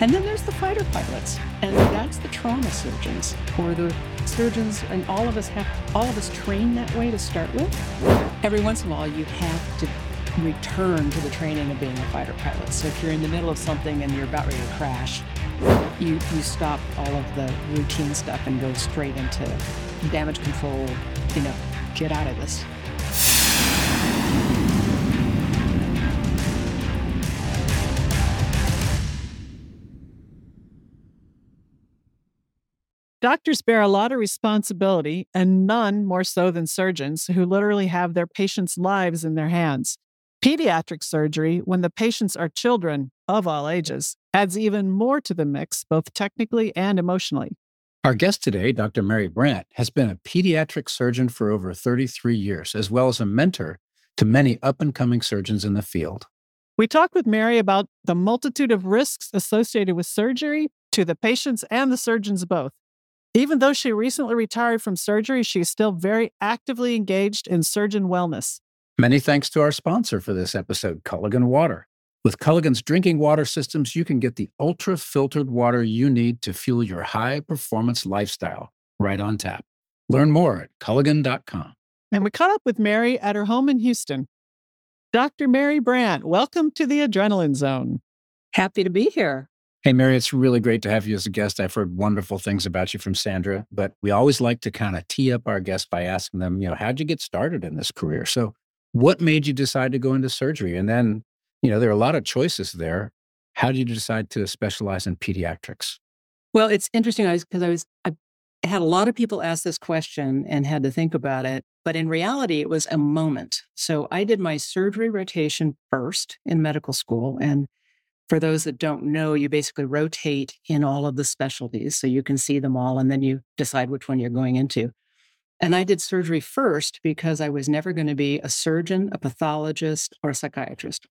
And then there's the fighter pilots, and that's the trauma surgeons, or the surgeons, and all of us have, all of us train that way to start with. Every once in a while, you have to return to the training of being a fighter pilot. So if you're in the middle of something and you're about ready to crash, you, you stop all of the routine stuff and go straight into damage control, you know, get out of this. Doctors bear a lot of responsibility, and none more so than surgeons who literally have their patients' lives in their hands. Pediatric surgery, when the patients are children of all ages, adds even more to the mix, both technically and emotionally. Our guest today, Dr. Mary Brandt, has been a pediatric surgeon for over 33 years, as well as a mentor to many up and coming surgeons in the field. We talked with Mary about the multitude of risks associated with surgery to the patients and the surgeons both. Even though she recently retired from surgery, she's still very actively engaged in surgeon wellness. Many thanks to our sponsor for this episode, Culligan Water. With Culligan's drinking water systems, you can get the ultra filtered water you need to fuel your high performance lifestyle right on tap. Learn more at Culligan.com. And we caught up with Mary at her home in Houston. Dr. Mary Brandt, welcome to the Adrenaline Zone. Happy to be here. Hey, Mary, it's really great to have you as a guest. I've heard wonderful things about you from Sandra, but we always like to kind of tee up our guests by asking them, you know, how'd you get started in this career? So, what made you decide to go into surgery? And then, you know, there are a lot of choices there. How did you decide to specialize in pediatrics? Well, it's interesting because I was, I had a lot of people ask this question and had to think about it. But in reality, it was a moment. So I did my surgery rotation first in medical school. And for those that don't know, you basically rotate in all of the specialties so you can see them all and then you decide which one you're going into. And I did surgery first because I was never going to be a surgeon, a pathologist, or a psychiatrist.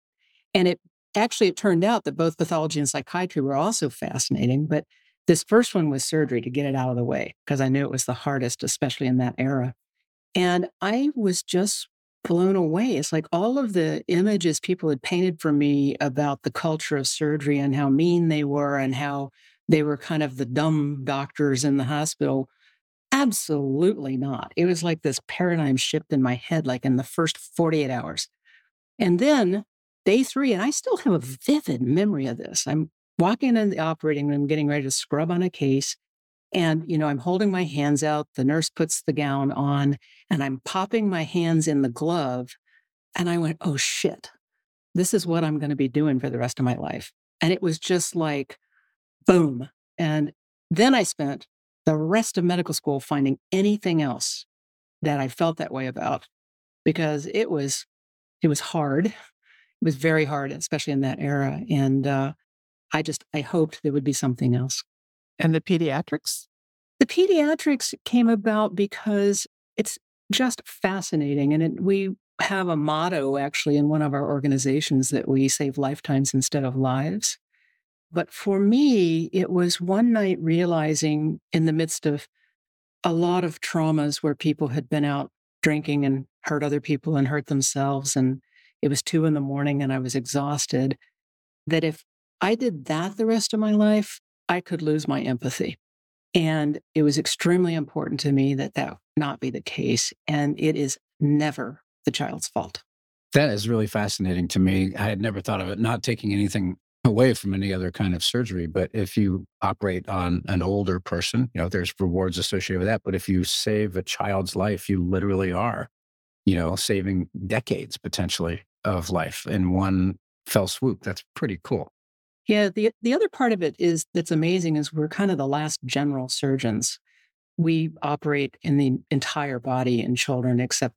And it actually it turned out that both pathology and psychiatry were also fascinating, but this first one was surgery to get it out of the way because I knew it was the hardest, especially in that era. And I was just blown away. It's like all of the images people had painted for me about the culture of surgery and how mean they were and how they were kind of the dumb doctors in the hospital. Absolutely not. It was like this paradigm shift in my head, like in the first 48 hours. And then day three, and I still have a vivid memory of this. I'm walking in the operating room, getting ready to scrub on a case. And, you know, I'm holding my hands out. The nurse puts the gown on and I'm popping my hands in the glove. And I went, oh shit, this is what I'm going to be doing for the rest of my life. And it was just like, boom. And then I spent the rest of medical school finding anything else that I felt that way about because it was, it was hard. It was very hard, especially in that era. And uh, I just, I hoped there would be something else. And the pediatrics? The pediatrics came about because it's just fascinating. And it, we have a motto actually in one of our organizations that we save lifetimes instead of lives. But for me, it was one night realizing in the midst of a lot of traumas where people had been out drinking and hurt other people and hurt themselves. And it was two in the morning and I was exhausted. That if I did that the rest of my life, I could lose my empathy. And it was extremely important to me that that not be the case. And it is never the child's fault. That is really fascinating to me. I had never thought of it not taking anything away from any other kind of surgery. But if you operate on an older person, you know, there's rewards associated with that. But if you save a child's life, you literally are, you know, saving decades potentially of life in one fell swoop. That's pretty cool. Yeah, the the other part of it is that's amazing is we're kind of the last general surgeons. We operate in the entire body in children except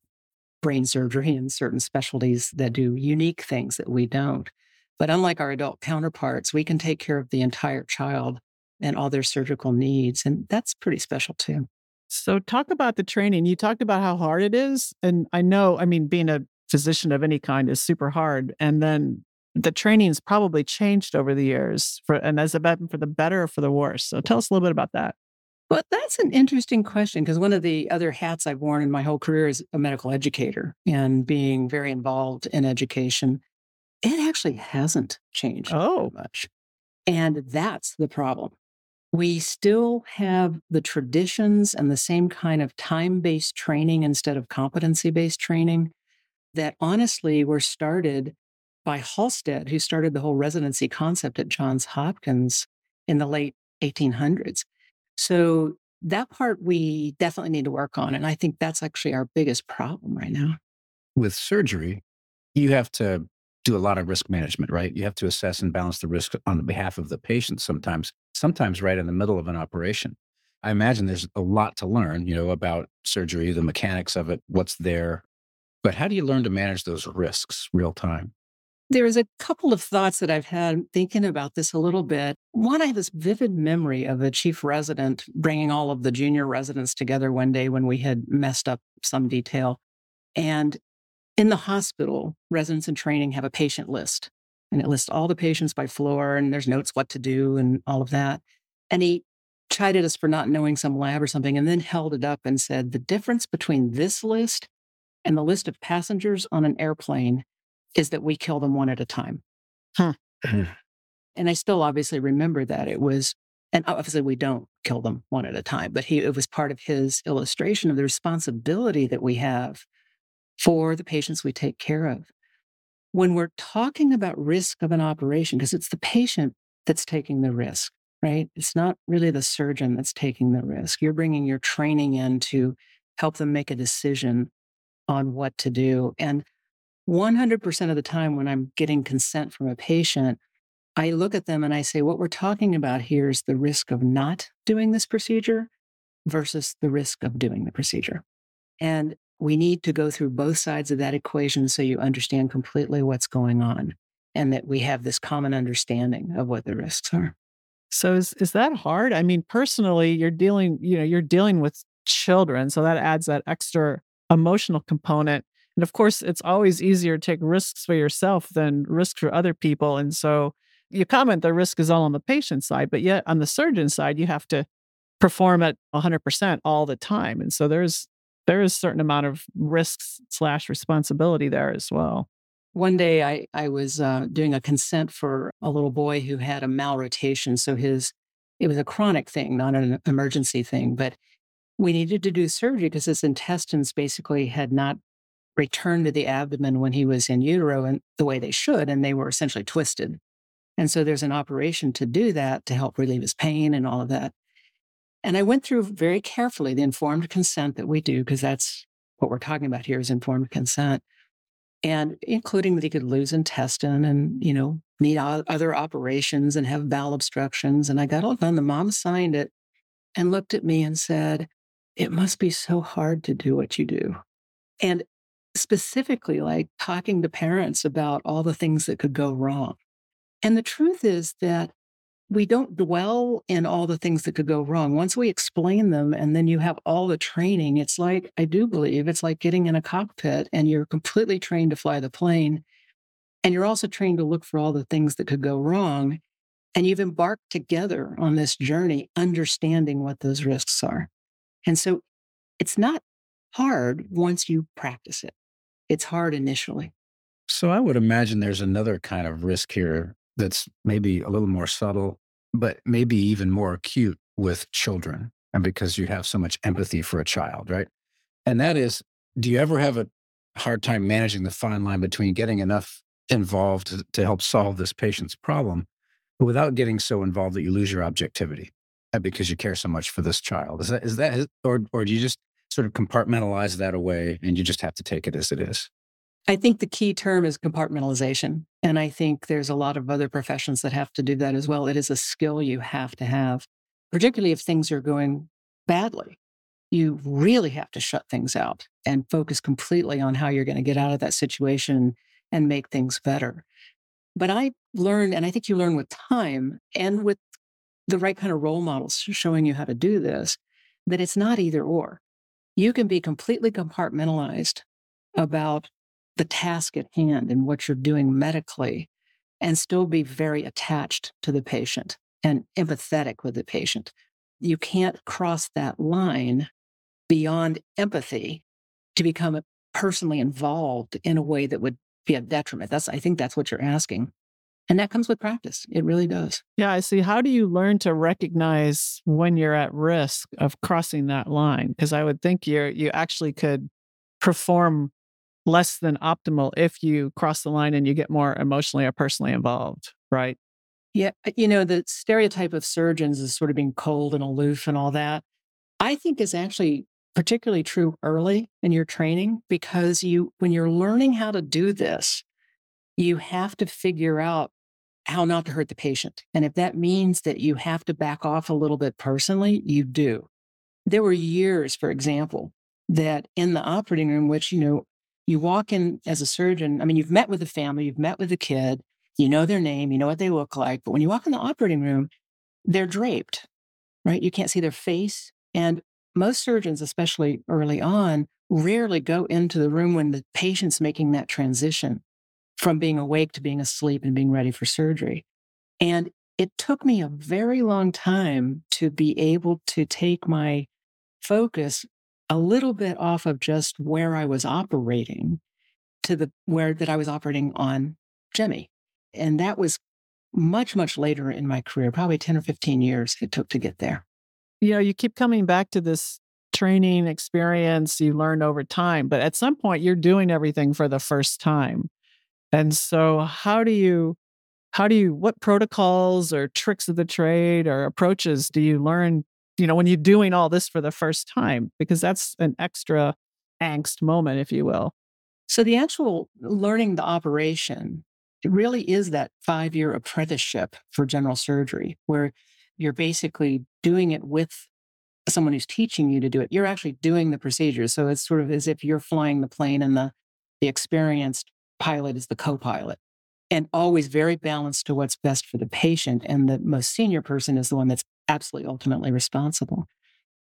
brain surgery and certain specialties that do unique things that we don't. But unlike our adult counterparts, we can take care of the entire child and all their surgical needs. And that's pretty special too. So, talk about the training. You talked about how hard it is. And I know, I mean, being a physician of any kind is super hard. And then the training's probably changed over the years for and as a been for the better or for the worse so tell us a little bit about that well that's an interesting question because one of the other hats i've worn in my whole career is a medical educator and being very involved in education it actually hasn't changed oh much And that's the problem. We still have the traditions and the same kind of time based training instead of competency based training that honestly were started by Halsted, who started the whole residency concept at Johns Hopkins in the late 1800s. So that part we definitely need to work on. And I think that's actually our biggest problem right now. With surgery, you have to do a lot of risk management, right? You have to assess and balance the risk on behalf of the patient sometimes, sometimes right in the middle of an operation. I imagine there's a lot to learn, you know, about surgery, the mechanics of it, what's there. But how do you learn to manage those risks real time? There's a couple of thoughts that I've had thinking about this a little bit. One, I have this vivid memory of a chief resident bringing all of the junior residents together one day when we had messed up some detail. And in the hospital, residents in training have a patient list and it lists all the patients by floor and there's notes what to do and all of that. And he chided us for not knowing some lab or something and then held it up and said, the difference between this list and the list of passengers on an airplane is that we kill them one at a time. Huh. and I still obviously remember that it was, and obviously we don't kill them one at a time, but he, it was part of his illustration of the responsibility that we have for the patients we take care of. When we're talking about risk of an operation, because it's the patient that's taking the risk, right? It's not really the surgeon that's taking the risk. You're bringing your training in to help them make a decision on what to do. And 100% of the time, when I'm getting consent from a patient, I look at them and I say, what we're talking about here is the risk of not doing this procedure versus the risk of doing the procedure. And we need to go through both sides of that equation so you understand completely what's going on and that we have this common understanding of what the risks are. So is is that hard? I mean, personally, you're dealing, you know, you're dealing with children, so that adds that extra emotional component. And of course, it's always easier to take risks for yourself than risks for other people. And so you comment the risk is all on the patient side, but yet on the surgeon side, you have to perform at 100% all the time. And so there's there is a certain amount of risks slash responsibility there as well. One day I, I was uh, doing a consent for a little boy who had a malrotation. So his, it was a chronic thing, not an emergency thing, but we needed to do surgery because his intestines basically had not returned to the abdomen when he was in utero and the way they should, and they were essentially twisted. And so there's an operation to do that to help relieve his pain and all of that. And I went through very carefully the informed consent that we do, because that's what we're talking about here is informed consent. And including that he could lose intestine and, you know, need other operations and have bowel obstructions. And I got all done. The mom signed it and looked at me and said, It must be so hard to do what you do. And specifically, like talking to parents about all the things that could go wrong. And the truth is that we don't dwell in all the things that could go wrong. Once we explain them and then you have all the training, it's like, I do believe it's like getting in a cockpit and you're completely trained to fly the plane. And you're also trained to look for all the things that could go wrong. And you've embarked together on this journey, understanding what those risks are. And so it's not hard once you practice it, it's hard initially. So I would imagine there's another kind of risk here that's maybe a little more subtle, but maybe even more acute with children. And because you have so much empathy for a child, right? And that is, do you ever have a hard time managing the fine line between getting enough involved to, to help solve this patient's problem, but without getting so involved that you lose your objectivity uh, because you care so much for this child? Is that, is that, or, or do you just sort of compartmentalize that away and you just have to take it as it is? I think the key term is compartmentalization. And I think there's a lot of other professions that have to do that as well. It is a skill you have to have, particularly if things are going badly. You really have to shut things out and focus completely on how you're going to get out of that situation and make things better. But I learned, and I think you learn with time and with the right kind of role models showing you how to do this, that it's not either or. You can be completely compartmentalized about the task at hand and what you're doing medically and still be very attached to the patient and empathetic with the patient. You can't cross that line beyond empathy to become personally involved in a way that would be a detriment. That's I think that's what you're asking. And that comes with practice. It really does. Yeah, I see. How do you learn to recognize when you're at risk of crossing that line? Because I would think you you actually could perform less than optimal if you cross the line and you get more emotionally or personally involved, right? Yeah, uh, you know, the stereotype of surgeons is sort of being cold and aloof and all that. I think is actually particularly true early in your training because you when you're learning how to do this, you have to figure out how not to hurt the patient. And if that means that you have to back off a little bit personally, you do. There were years, for example, that in the operating room, which, you know, you walk in as a surgeon, I mean, you've met with the family, you've met with the kid, you know their name, you know what they look like. But when you walk in the operating room, they're draped, right? You can't see their face. And most surgeons, especially early on, rarely go into the room when the patient's making that transition from being awake to being asleep and being ready for surgery. And it took me a very long time to be able to take my focus a little bit off of just where I was operating to the where that I was operating on Jimmy. And that was much, much later in my career, probably 10 or 15 years it took to get there. You know, you keep coming back to this training experience you learn over time, but at some point you're doing everything for the first time. And so how do you how do you what protocols or tricks of the trade or approaches do you learn, you know, when you're doing all this for the first time? Because that's an extra angst moment, if you will. So the actual learning the operation it really is that five year apprenticeship for general surgery, where you're basically doing it with someone who's teaching you to do it. You're actually doing the procedure. So it's sort of as if you're flying the plane and the, the experienced pilot is the co pilot. And always very balanced to what's best for the patient. And the most senior person is the one that's absolutely ultimately responsible.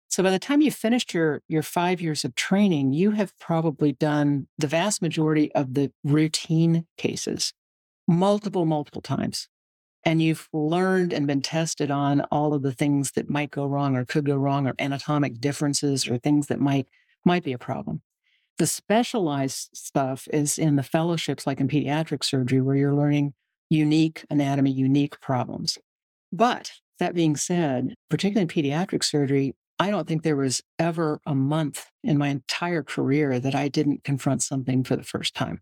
So by the time you finished your, your five years of training, you have probably done the vast majority of the routine cases multiple, multiple times. And you've learned and been tested on all of the things that might go wrong or could go wrong or anatomic differences or things that might might be a problem. The specialized stuff is in the fellowships like in pediatric surgery where you're learning unique anatomy, unique problems. But that being said, particularly in pediatric surgery, I don't think there was ever a month in my entire career that I didn't confront something for the first time.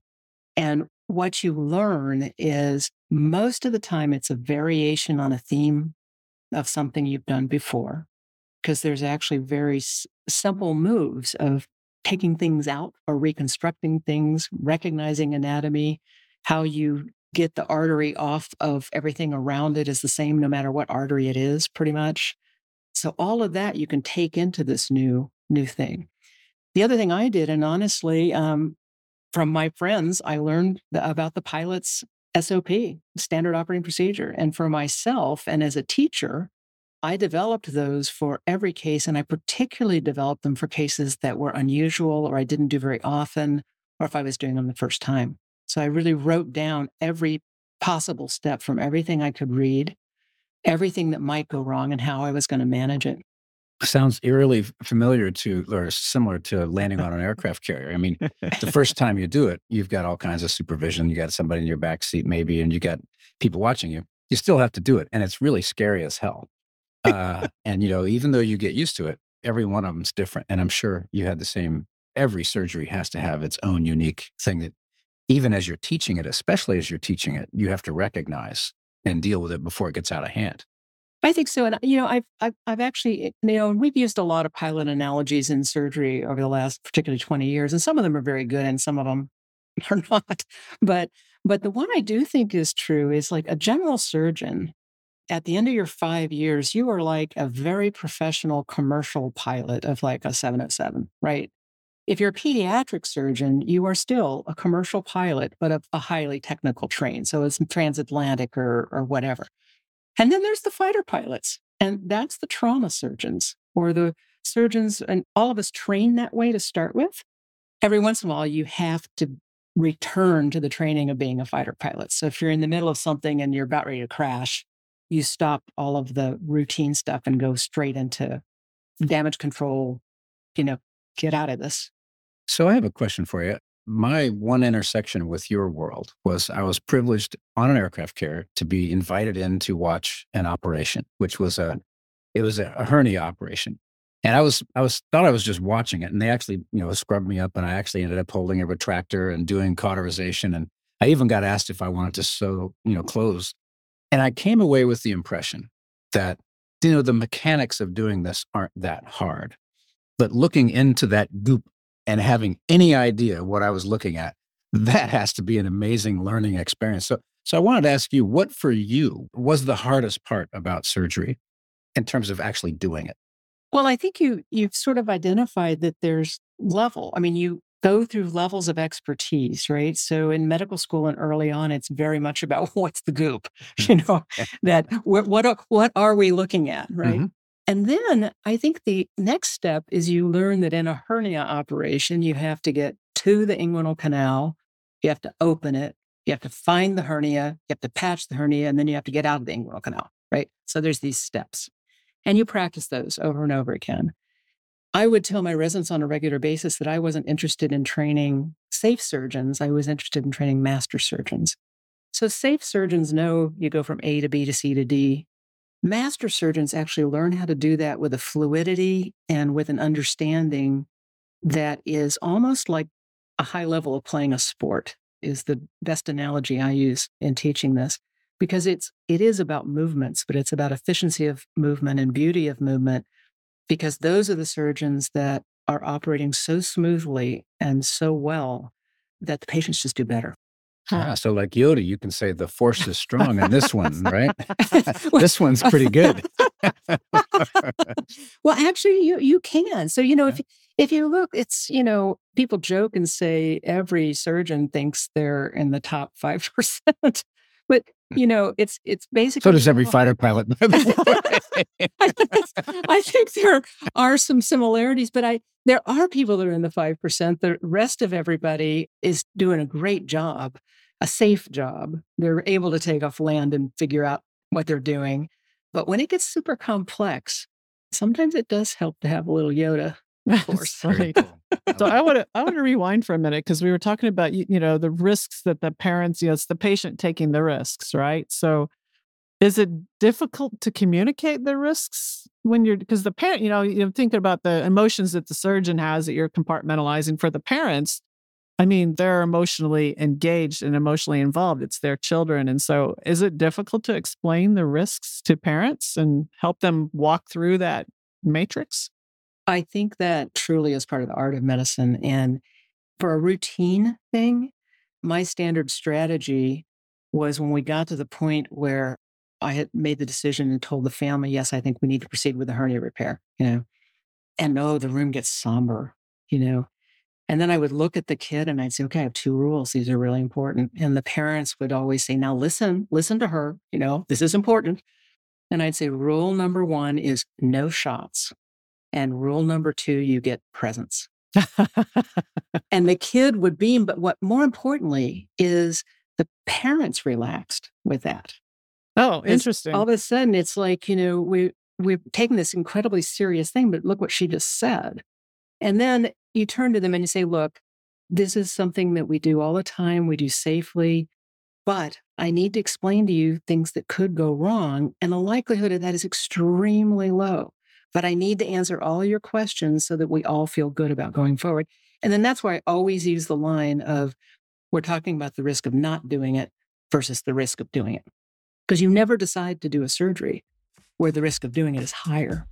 And what you learn is most of the time it's a variation on a theme of something you've done before, because there's actually very s- simple moves of taking things out or reconstructing things, recognizing anatomy, how you get the artery off of everything around it is the same no matter what artery it is, pretty much. So all of that you can take into this new new thing. The other thing I did, and honestly, um, from my friends, I learned the, about the pilot's SOP, standard operating procedure. And for myself and as a teacher, I developed those for every case. And I particularly developed them for cases that were unusual or I didn't do very often, or if I was doing them the first time. So I really wrote down every possible step from everything I could read, everything that might go wrong, and how I was going to manage it sounds eerily familiar to or similar to landing on an aircraft carrier. I mean, the first time you do it, you've got all kinds of supervision. You got somebody in your back seat, maybe, and you got people watching you. You still have to do it, and it's really scary as hell. Uh, and you know, even though you get used to it, every one of them's different. And I'm sure you had the same. Every surgery has to have its own unique thing that, even as you're teaching it, especially as you're teaching it, you have to recognize and deal with it before it gets out of hand. I think so. And, you know, I've, I've, I've actually, you know, we've used a lot of pilot analogies in surgery over the last particularly 20 years, and some of them are very good and some of them are not. But, but the one I do think is true is like a general surgeon at the end of your five years, you are like a very professional commercial pilot of like a 707, right? If you're a pediatric surgeon, you are still a commercial pilot, but a, a highly technical train. So it's transatlantic or, or whatever. And then there's the fighter pilots, and that's the trauma surgeons or the surgeons, and all of us train that way to start with. Every once in a while, you have to return to the training of being a fighter pilot. So if you're in the middle of something and you're about ready to crash, you stop all of the routine stuff and go straight into damage control, you know, get out of this. So I have a question for you. my one intersection with your world was I was privileged on an aircraft carrier to be invited in to watch an operation, which was a it was a, hernia operation. And I was I was thought I was just watching it. And they actually, you know, scrubbed me up and I actually ended up holding a retractor and doing cauterization. And I even got asked if I wanted to sew, you know, clothes. And I came away with the impression that, you know, the mechanics of doing this aren't that hard. But looking into that goop and having any idea what I was looking at, that has to be an amazing learning experience. So, so I wanted to ask you, what for you was the hardest part about surgery in terms of actually doing it? Well, I think you you've sort of identified that there's level. I mean, you go through levels of expertise, right? So in medical school and early on, it's very much about what's the goop, you know, that what what are, what are we looking at, right? Mm-hmm. And then I think the next step is you learn that in a hernia operation, you have to get to the inguinal canal, you have to open it, you have to find the hernia, you have to patch the hernia, and then you have to get out of the inguinal canal, right? So there's these steps. And you practice those over and over again. I would tell my residents on a regular basis that I wasn't interested in training safe surgeons. I was interested in training master surgeons. So, safe surgeons know you go from A to B to C to D Master surgeons actually learn how to do that with a fluidity and with an understanding that is almost like a high level of playing a sport is the best analogy I use in teaching this because it's it is about movements but it's about efficiency of movement and beauty of movement because those are the surgeons that are operating so smoothly and so well that the patients just do better Ah, so like Yoda, you can say the force is strong in this one, right? this one's pretty good. well, actually, you you can. So you know, if if you look, it's you know, people joke and say every surgeon thinks they're in the top five percent, but you know, it's it's basically so does every fighter pilot. I think there are some similarities, but I there are people that are in the five percent. The rest of everybody is doing a great job, a safe job. They're able to take off land and figure out what they're doing. But when it gets super complex, sometimes it does help to have a little Yoda of course. right. so I want to I want to rewind for a minute because we were talking about you, you know the risks that the parents you know it's the patient taking the risks right so is it difficult to communicate the risks when you're because the parent you know you're thinking about the emotions that the surgeon has that you're compartmentalizing for the parents I mean they're emotionally engaged and emotionally involved. It's their children. And so is it difficult to explain the risks to parents and help them walk through that matrix? I think that truly is part of the art of medicine. And for a routine thing, my standard strategy was when we got to the point where I had made the decision and told the family, yes, I think we need to proceed with the hernia repair, you know, and oh, the room gets somber, you know. And then I would look at the kid and I'd say, okay, I have two rules. These are really important. And the parents would always say, now listen, listen to her, you know, this is important. And I'd say, rule number one is no shots. And rule number two, you get presents. and the kid would beam. But what more importantly is the parents relaxed with that. Oh, interesting. All of a sudden, it's like, you know, we, we've taken this incredibly serious thing, but look what she just said. And then you turn to them and you say, look, this is something that we do all the time. We do safely, but I need to explain to you things that could go wrong. And the likelihood of that is extremely low but I need to answer all your questions so that we all feel good about going forward. And then that's why I always use the line of we're talking about the risk of not doing it versus the risk of doing it. Because you never decide to do a surgery where the risk of doing it is higher.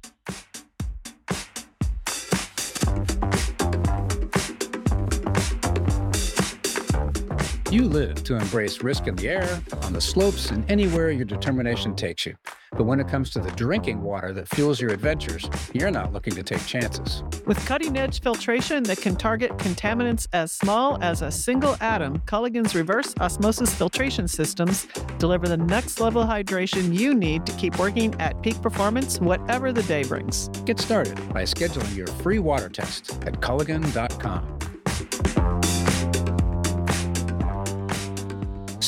You live to embrace risk in the air, on the slopes, and anywhere your determination takes you. But when it comes to the drinking water that fuels your adventures, you're not looking to take chances. With cutting edge filtration that can target contaminants as small as a single atom, Culligan's reverse osmosis filtration systems deliver the next level hydration you need to keep working at peak performance, whatever the day brings. Get started by scheduling your free water test at Culligan.com.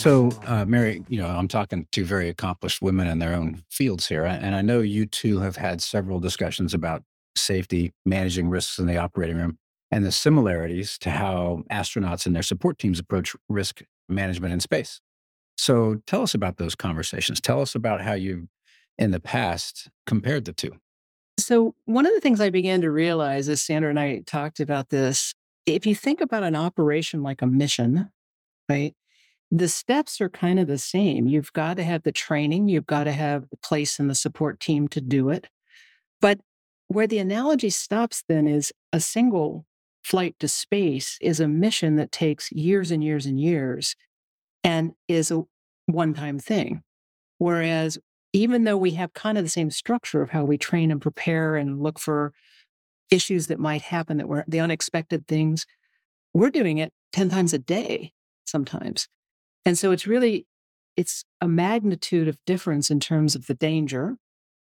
So, uh, Mary, you know, I'm talking to very accomplished women in their own fields here. And I know you two have had several discussions about safety, managing risks in the operating room. and the similarities to how astronauts and their support teams approach risk management in space. So tell us about those conversations. Tell us about how you, in the past, compared the two. So, one of the things I began to realize as Sandra and I talked about this, if you think about an operation like a mission, right, the steps are kind of the same. You've got to have the training, you've got to have the place and the support team to do it. But where the analogy stops then is a single flight to space is a mission that takes years and years and years and is a one time thing. Whereas, even though we have kind of the same structure of how we train and prepare and look for issues that might happen that were the unexpected things, we're doing it 10 times a day sometimes. And so it's really it's a magnitude of difference in terms of the danger,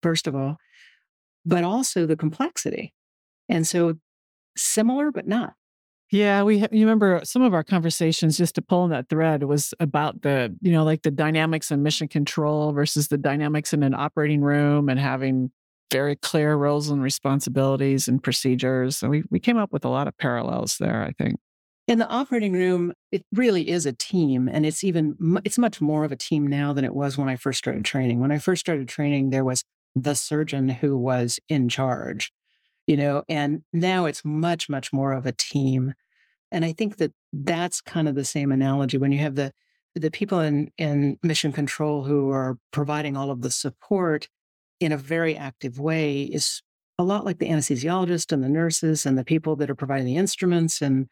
first of all, but also the complexity. And so similar but not. Yeah, we you remember uh, some of our conversations just to pull on that thread was about the, you know, like the dynamics in mission control versus the dynamics in an operating room and having very clear roles and responsibilities and procedures. And we we came up with a lot of parallels there, I think. In the operating room, it really is a team and it's even it's much more of a team now than it was when I first started training. When I first started training, there was the surgeon who was in charge you know, and now it's much, much more of a team. And I think that that's kind of the same analogy when you have the the people in in mission control who are providing all of the support in a very active way is a lot like the anesthesiologist and the nurses and the people that are providing the instruments and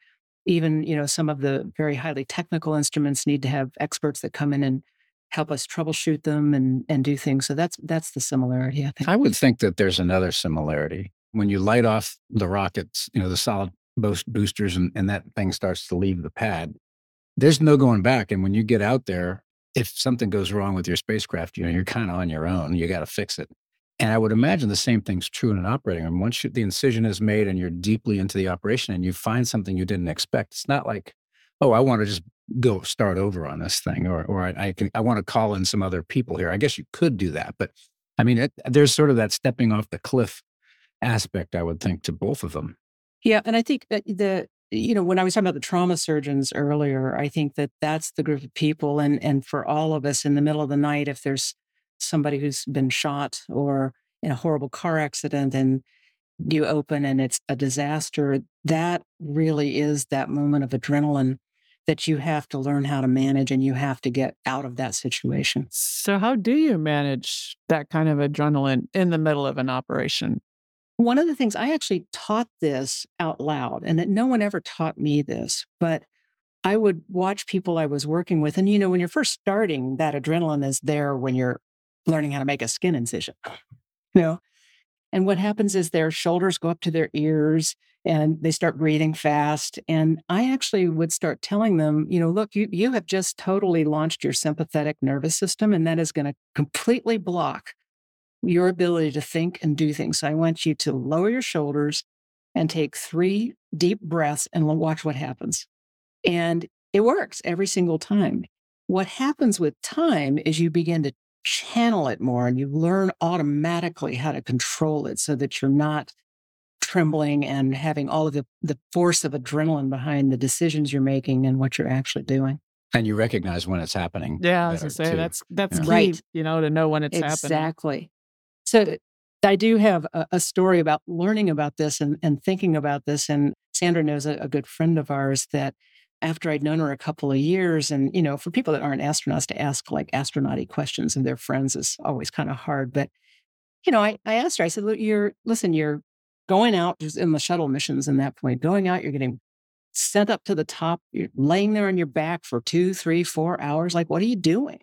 even you know some of the very highly technical instruments need to have experts that come in and help us troubleshoot them and and do things so that's that's the similarity i think i would think that there's another similarity when you light off the rockets, you know, the solid boost boosters and, and that thing starts to leave the pad, there's no going back. And when you get out there, if something goes wrong with your spacecraft, you know, you're kind of on your own. You got to fix it. And I would imagine the same thing's true in an operating room. Once you, the incision is made and you're deeply into the operation and you find something you didn't expect, it's not like, oh, I want to just go start over on this thing, or or I, I can I want to call in some other people here. I guess you could do that, but I mean, it, there's sort of that stepping off the cliff aspect, I would think, to both of them. Yeah. And I think that the, you know, when I was talking about the trauma surgeons earlier, I think that that's the group of people. And, and for all of us in the middle of the night, if there's somebody who's been shot or in a horrible car accident and you open and it's a disaster, that really is that moment of adrenaline that you have to learn how to manage and you have to get out of that situation. So, how do you manage that kind of adrenaline in the middle of an operation? One of the things I actually taught this out loud, and that no one ever taught me this, but I would watch people I was working with. And, you know, when you're first starting, that adrenaline is there when you're learning how to make a skin incision, you know? And what happens is their shoulders go up to their ears and they start breathing fast. And I actually would start telling them, you know, look, you, you have just totally launched your sympathetic nervous system, and that is going to completely block your ability to think and do things. So I want you to lower your shoulders and take three deep breaths and watch what happens. And it works every single time. What happens with time is you begin to channel it more and you learn automatically how to control it so that you're not trembling and having all of the, the force of adrenaline behind the decisions you're making and what you're actually doing. And you recognize when it's happening. Yeah, as I say, too. that's that's key, right. you know, to know when it's exactly. happening. Exactly. So I do have a, a, story about learning about this and, and thinking about this. And Sandra knows a, a good friend of ours that after I'd known her a couple of years, and you know, for people that aren't astronauts to ask like astronauty questions of their friends is always kind of hard. But you know, I, I asked her, I said, Look, you're listen, you're going out just in the shuttle missions in that point, going out, you're getting sent up to the top, you're laying there on your back for two, three, four hours. Like, what are you doing?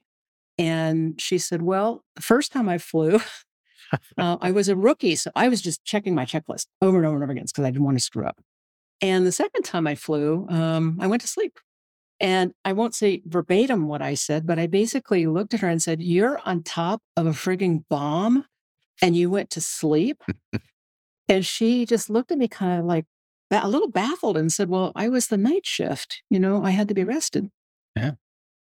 And she said, Well, the first time I flew, uh, I was a rookie, so I was just checking my checklist over and over and over again because I didn't want to screw up. And the second time I flew, um, I went to sleep. And I won't say verbatim what I said, but I basically looked at her and said, You're on top of a frigging bomb and you went to sleep. and she just looked at me kind of like a little baffled and said, Well, I was the night shift. You know, I had to be rested. Yeah.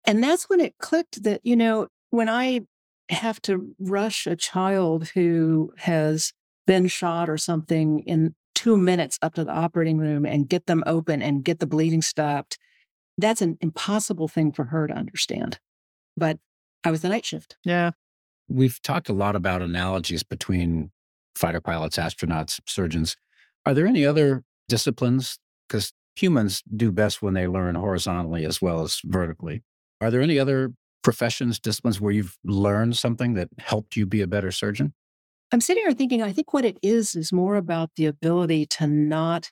And that's when it clicked that, you know, when I have to rush a child who has been shot or something in two minutes up to the operating room and get them open and get the bleeding stopped. That's an impossible thing for her to understand. But I was the night shift. Yeah. We've talked a lot about analogies between fighter pilots, astronauts, surgeons. Are there any other disciplines? Because humans do best when they learn horizontally as well as vertically. Are there any other professions, disciplines where you've learned something that helped you be a better surgeon? I'm sitting here thinking, I think what it is is more about the ability to not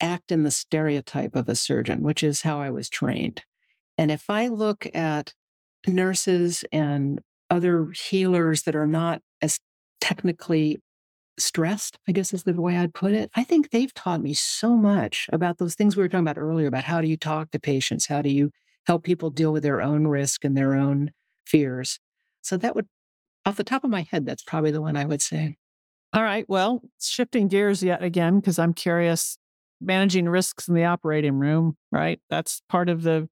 act in the stereotype of a surgeon, which is how I was trained. And if I look at nurses and other healers that are not as technically stressed, I guess is the way I'd put it. I think they've taught me so much about those things we were talking about earlier about how do you talk to patients? How do you help people deal with their own risk and their own fears? So that would, off the top of my head, that's probably the one I would say. All right. Well, shifting gears yet again, because I'm curious, managing risks in the operating room, right? That's part of the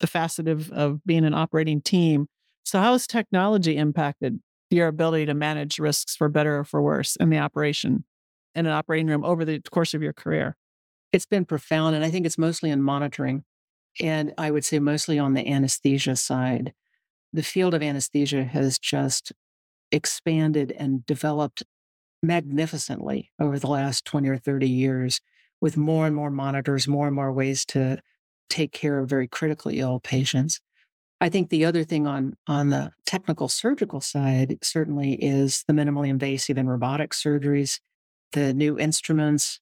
the facet of, of being an operating team. So how has technology impacted your ability to manage risks for better or for worse in the operation in an operating room over the course of your career? It's been profound. And I think it's mostly in monitoring. And I would say mostly on the anesthesia side. The field of anesthesia has just expanded and developed magnificently over the last 20 or 30 years with more and more monitors, more and more ways to take care of very critically ill patients. I think the other thing on on the technical surgical side certainly is the minimally invasive and robotic surgeries, the new instruments,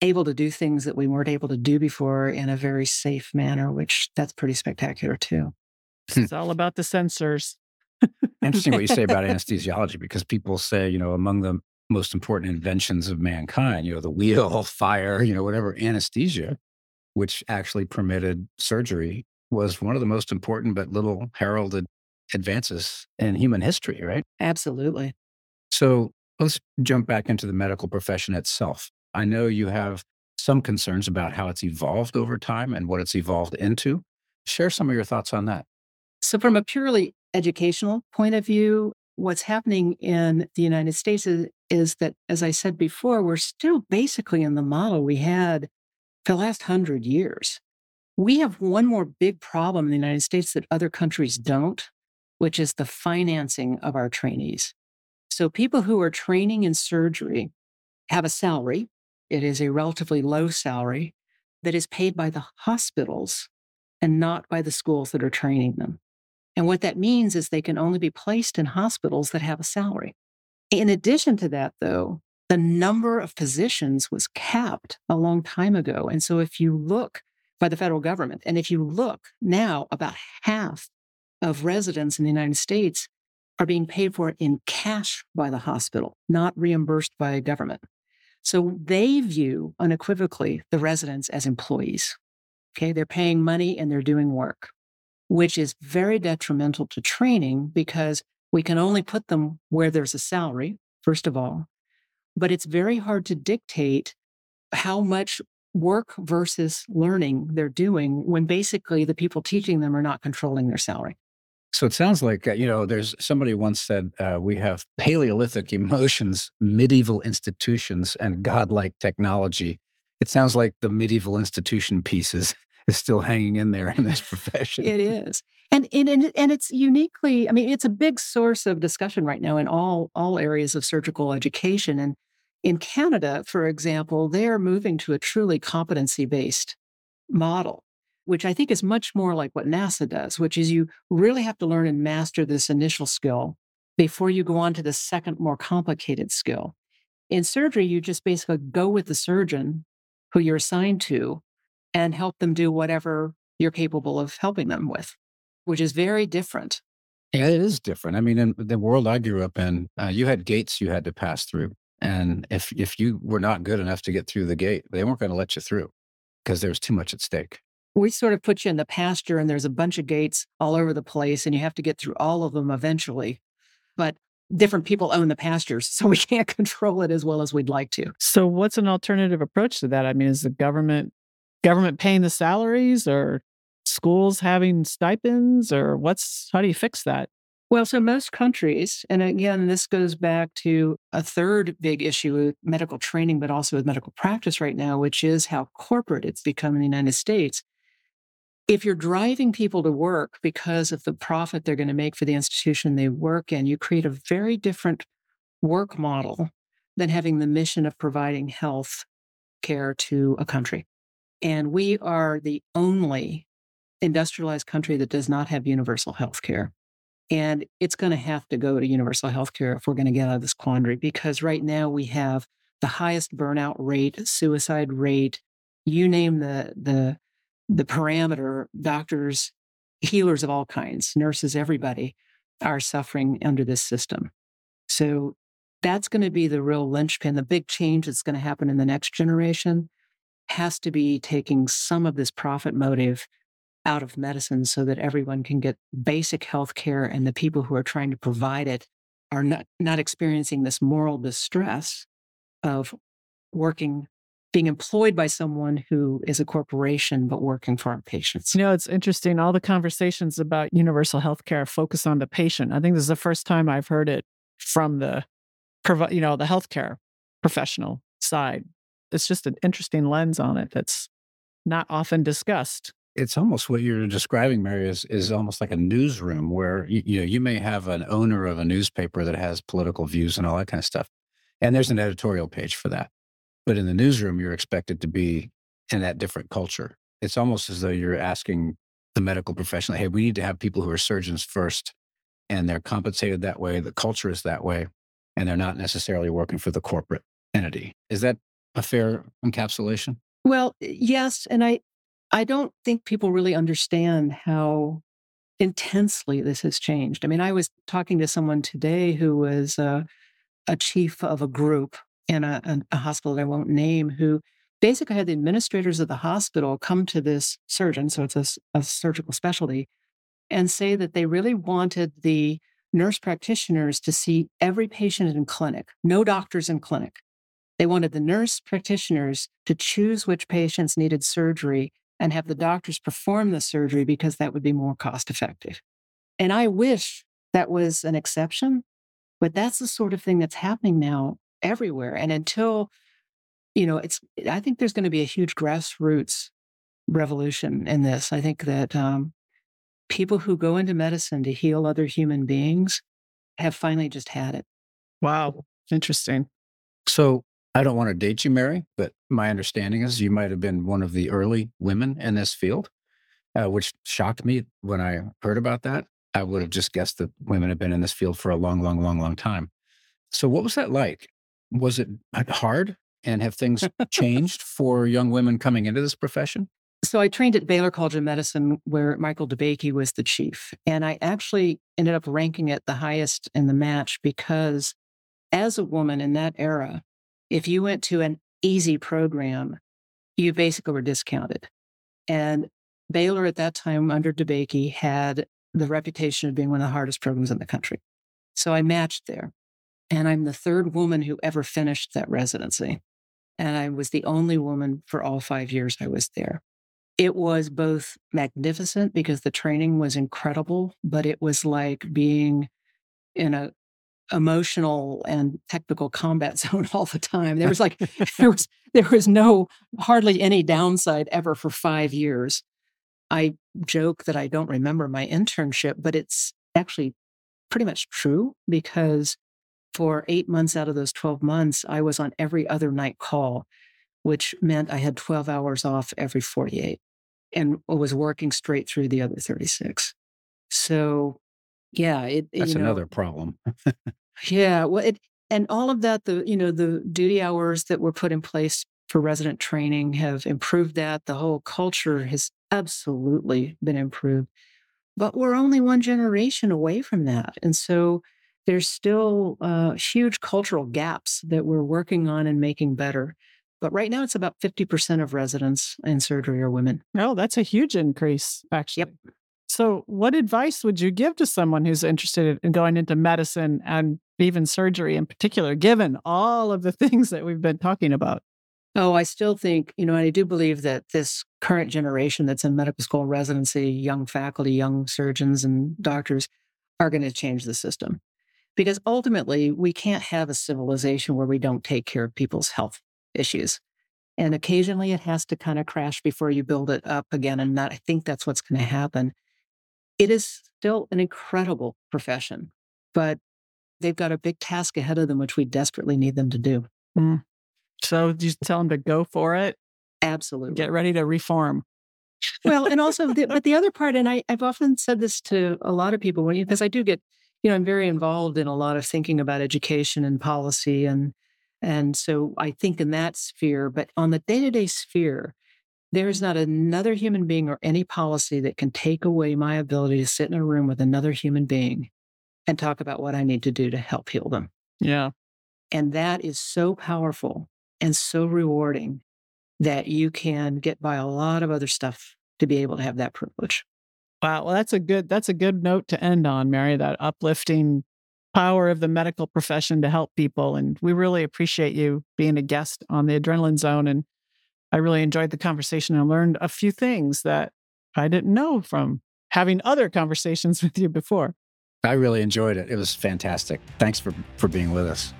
able to do things that we weren't able to do before in a very safe manner, which that's pretty spectacular too. Hmm. it's all about the sensors. Interesting what you say about anesthesiology because people say, you know, among the most important inventions of mankind, you know, the wheel, fire, you know, whatever, anesthesia, which actually permitted surgery was one of the most important but little heralded advances in human history, right? Absolutely. So let's jump back into the medical profession itself. I know you have some concerns about how it's evolved over time and what it's evolved into. Share some of your thoughts on that. So, from a purely educational point of view, what's happening in the United States is, is that, as I said before, we're still basically in the model we had for the last hundred years. We have one more big problem in the United States that other countries don't, which is the financing of our trainees. So, people who are training in surgery have a salary. It is a relatively low salary that is paid by the hospitals and not by the schools that are training them. And what that means is they can only be placed in hospitals that have a salary. In addition to that, though, the number of positions was capped a long time ago. And so if you look by the federal government. And if you look now, about half of residents in the United States are being paid for in cash by the hospital, not reimbursed by government. So they view unequivocally the residents as employees. Okay, they're paying money and they're doing work, which is very detrimental to training because we can only put them where there's a salary, first of all. But it's very hard to dictate how much work versus learning they're doing when basically the people teaching them are not controlling their salary. So it sounds like, uh, you know, there's somebody once said, uh, we have Paleolithic emotions, medieval institutions, and godlike technology. It sounds like the medieval institution pieces is still hanging in there in this profession. it is. And, and, and it's uniquely, I mean, it's a big source of discussion right now in all, all areas of surgical education. And in Canada, for example, they're moving to a truly competency based model, which I think is much more like what NASA does, which is you really have to learn and master this initial skill before you go on to the second, more complicated skill. In surgery, you just basically go with the surgeon who you're assigned to and help them do whatever you're capable of helping them with, which is very different. Yeah, it is different. I mean, in the world I grew up in, uh, you had gates you had to pass through. And if if you were not good enough to get through the gate, they weren't going to let you through because there was too much at stake. We sort of put you in the pasture and there's a bunch of gates all over the place and you have to get through all of them eventually. But different people own the pastures, so we can't control it as well as we'd like to. So what's an alternative approach to that? I mean, is the government government paying the salaries or schools having stipends or what's how do you fix that? Well, so most countries, and again, this goes back to a third big issue with medical training, but also with medical practice right now, which is how corporate it's become in the United States. If you're driving people to work because of the profit they're going to make for the institution they work in, you create a very different work model than having the mission of providing health care to a country. And we are the only industrialized country that does not have universal health care. And it's going to have to go to universal health care if we're going to get out of this quandary, because right now we have the highest burnout rate, suicide rate, you name the, the, the parameter, doctors, healers of all kinds, nurses, everybody are suffering under this system. So that's going to be the real linchpin. The big change that's going to happen in the next generation has to be taking some of this profit motive out of medicine so that everyone can get basic health care and the people who are trying to provide it are not, not experiencing this moral distress of working being employed by someone who is a corporation but working for our patients. You know, it's interesting. All the conversations about universal health care focus on the patient. I think this is the first time I've heard it from the you know, the healthcare professional side. It's just an interesting lens on it that's not often discussed it's almost what you're describing, Mary, is is almost like a newsroom where you, you know you may have an owner of a newspaper that has political views and all that kind of stuff, and there's an editorial page for that. But in the newsroom, you're expected to be in that different culture. It's almost as though you're asking the medical professional, "Hey, we need to have people who are surgeons first, and they're compensated that way. The culture is that way, and they're not necessarily working for the corporate entity." Is that a fair encapsulation? Well, yes, and I I don't think people really understand how intensely this has changed. I mean, I was talking to someone today who was uh, a chief of a group in a, a, hospital that I won't name who basically had the administrators of the hospital come to this surgeon, so it's a, a surgical specialty, and say that they really wanted the nurse practitioners to see every patient in clinic, no doctors in clinic. They wanted the nurse practitioners to choose which patients needed surgery and have the doctors perform the surgery because that would be more cost effective. And I wish that was an exception, but that's the sort of thing that's happening now everywhere. And until, you know, it's, I think there's going to be a huge grassroots revolution in this. I think that um, people who go into medicine to heal other human beings have finally just had it. Wow. Interesting. So I don't want to date you, Mary, but my understanding is you might have been one of the early women in this field, uh, which shocked me when I heard about that. I would have just guessed that women have been in this field for a long, long, long, long time. So, what was that like? Was it hard? And have things changed for young women coming into this profession? So, I trained at Baylor College of Medicine, where Michael DeBakey was the chief. And I actually ended up ranking it the highest in the match because as a woman in that era, if you went to an easy program, you basically were discounted. And Baylor at that time under DeBakey had the reputation of being one of the hardest programs in the country. So I matched there. And I'm the third woman who ever finished that residency. And I was the only woman for all five years I was there. It was both magnificent because the training was incredible, but it was like being in a emotional and technical combat zone all the time. There was like there was there was no hardly any downside ever for 5 years. I joke that I don't remember my internship, but it's actually pretty much true because for 8 months out of those 12 months I was on every other night call, which meant I had 12 hours off every 48 and was working straight through the other 36. So yeah, it, that's you know, another problem. yeah, well, it and all of that, the you know the duty hours that were put in place for resident training have improved that. The whole culture has absolutely been improved, but we're only one generation away from that, and so there's still uh, huge cultural gaps that we're working on and making better. But right now, it's about 50% of residents in surgery are women. Oh, that's a huge increase, actually. Yep. So, what advice would you give to someone who's interested in going into medicine and even surgery in particular, given all of the things that we've been talking about? Oh, I still think, you know, I do believe that this current generation that's in medical school residency, young faculty, young surgeons and doctors, are going to change the system. Because ultimately, we can't have a civilization where we don't take care of people's health issues. And occasionally it has to kind of crash before you build it up again. And that, I think that's what's going to happen. It is still an incredible profession, but they've got a big task ahead of them, which we desperately need them to do. Mm. So you tell them to go for it? Absolutely. Get ready to reform. well, and also, the, but the other part, and I, I've often said this to a lot of people, because I do get, you know, I'm very involved in a lot of thinking about education and policy and and so I think in that sphere, but on the day to day sphere, there is not another human being or any policy that can take away my ability to sit in a room with another human being and talk about what I need to do to help heal them. Yeah. And that is so powerful and so rewarding that you can get by a lot of other stuff to be able to have that privilege. Wow, well that's a good that's a good note to end on, Mary, that uplifting power of the medical profession to help people. And we really appreciate you being a guest on the Adrenaline Zone. And I really enjoyed the conversation and learned a few things that I didn't know from having other conversations with you before. I really enjoyed it. It was fantastic. Thanks for, for being with us.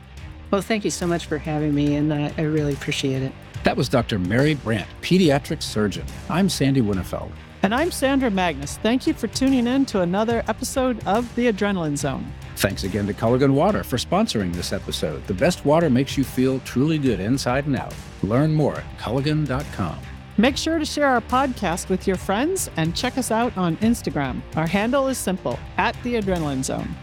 Well, thank you so much for having me, and I, I really appreciate it. That was Dr. Mary Brandt, pediatric surgeon. I'm Sandy Winnefeld. And I'm Sandra Magnus. Thank you for tuning in to another episode of The Adrenaline Zone. Thanks again to Culligan Water for sponsoring this episode. The best water makes you feel truly good inside and out. Learn more at Culligan.com. Make sure to share our podcast with your friends and check us out on Instagram. Our handle is simple at The Adrenaline Zone.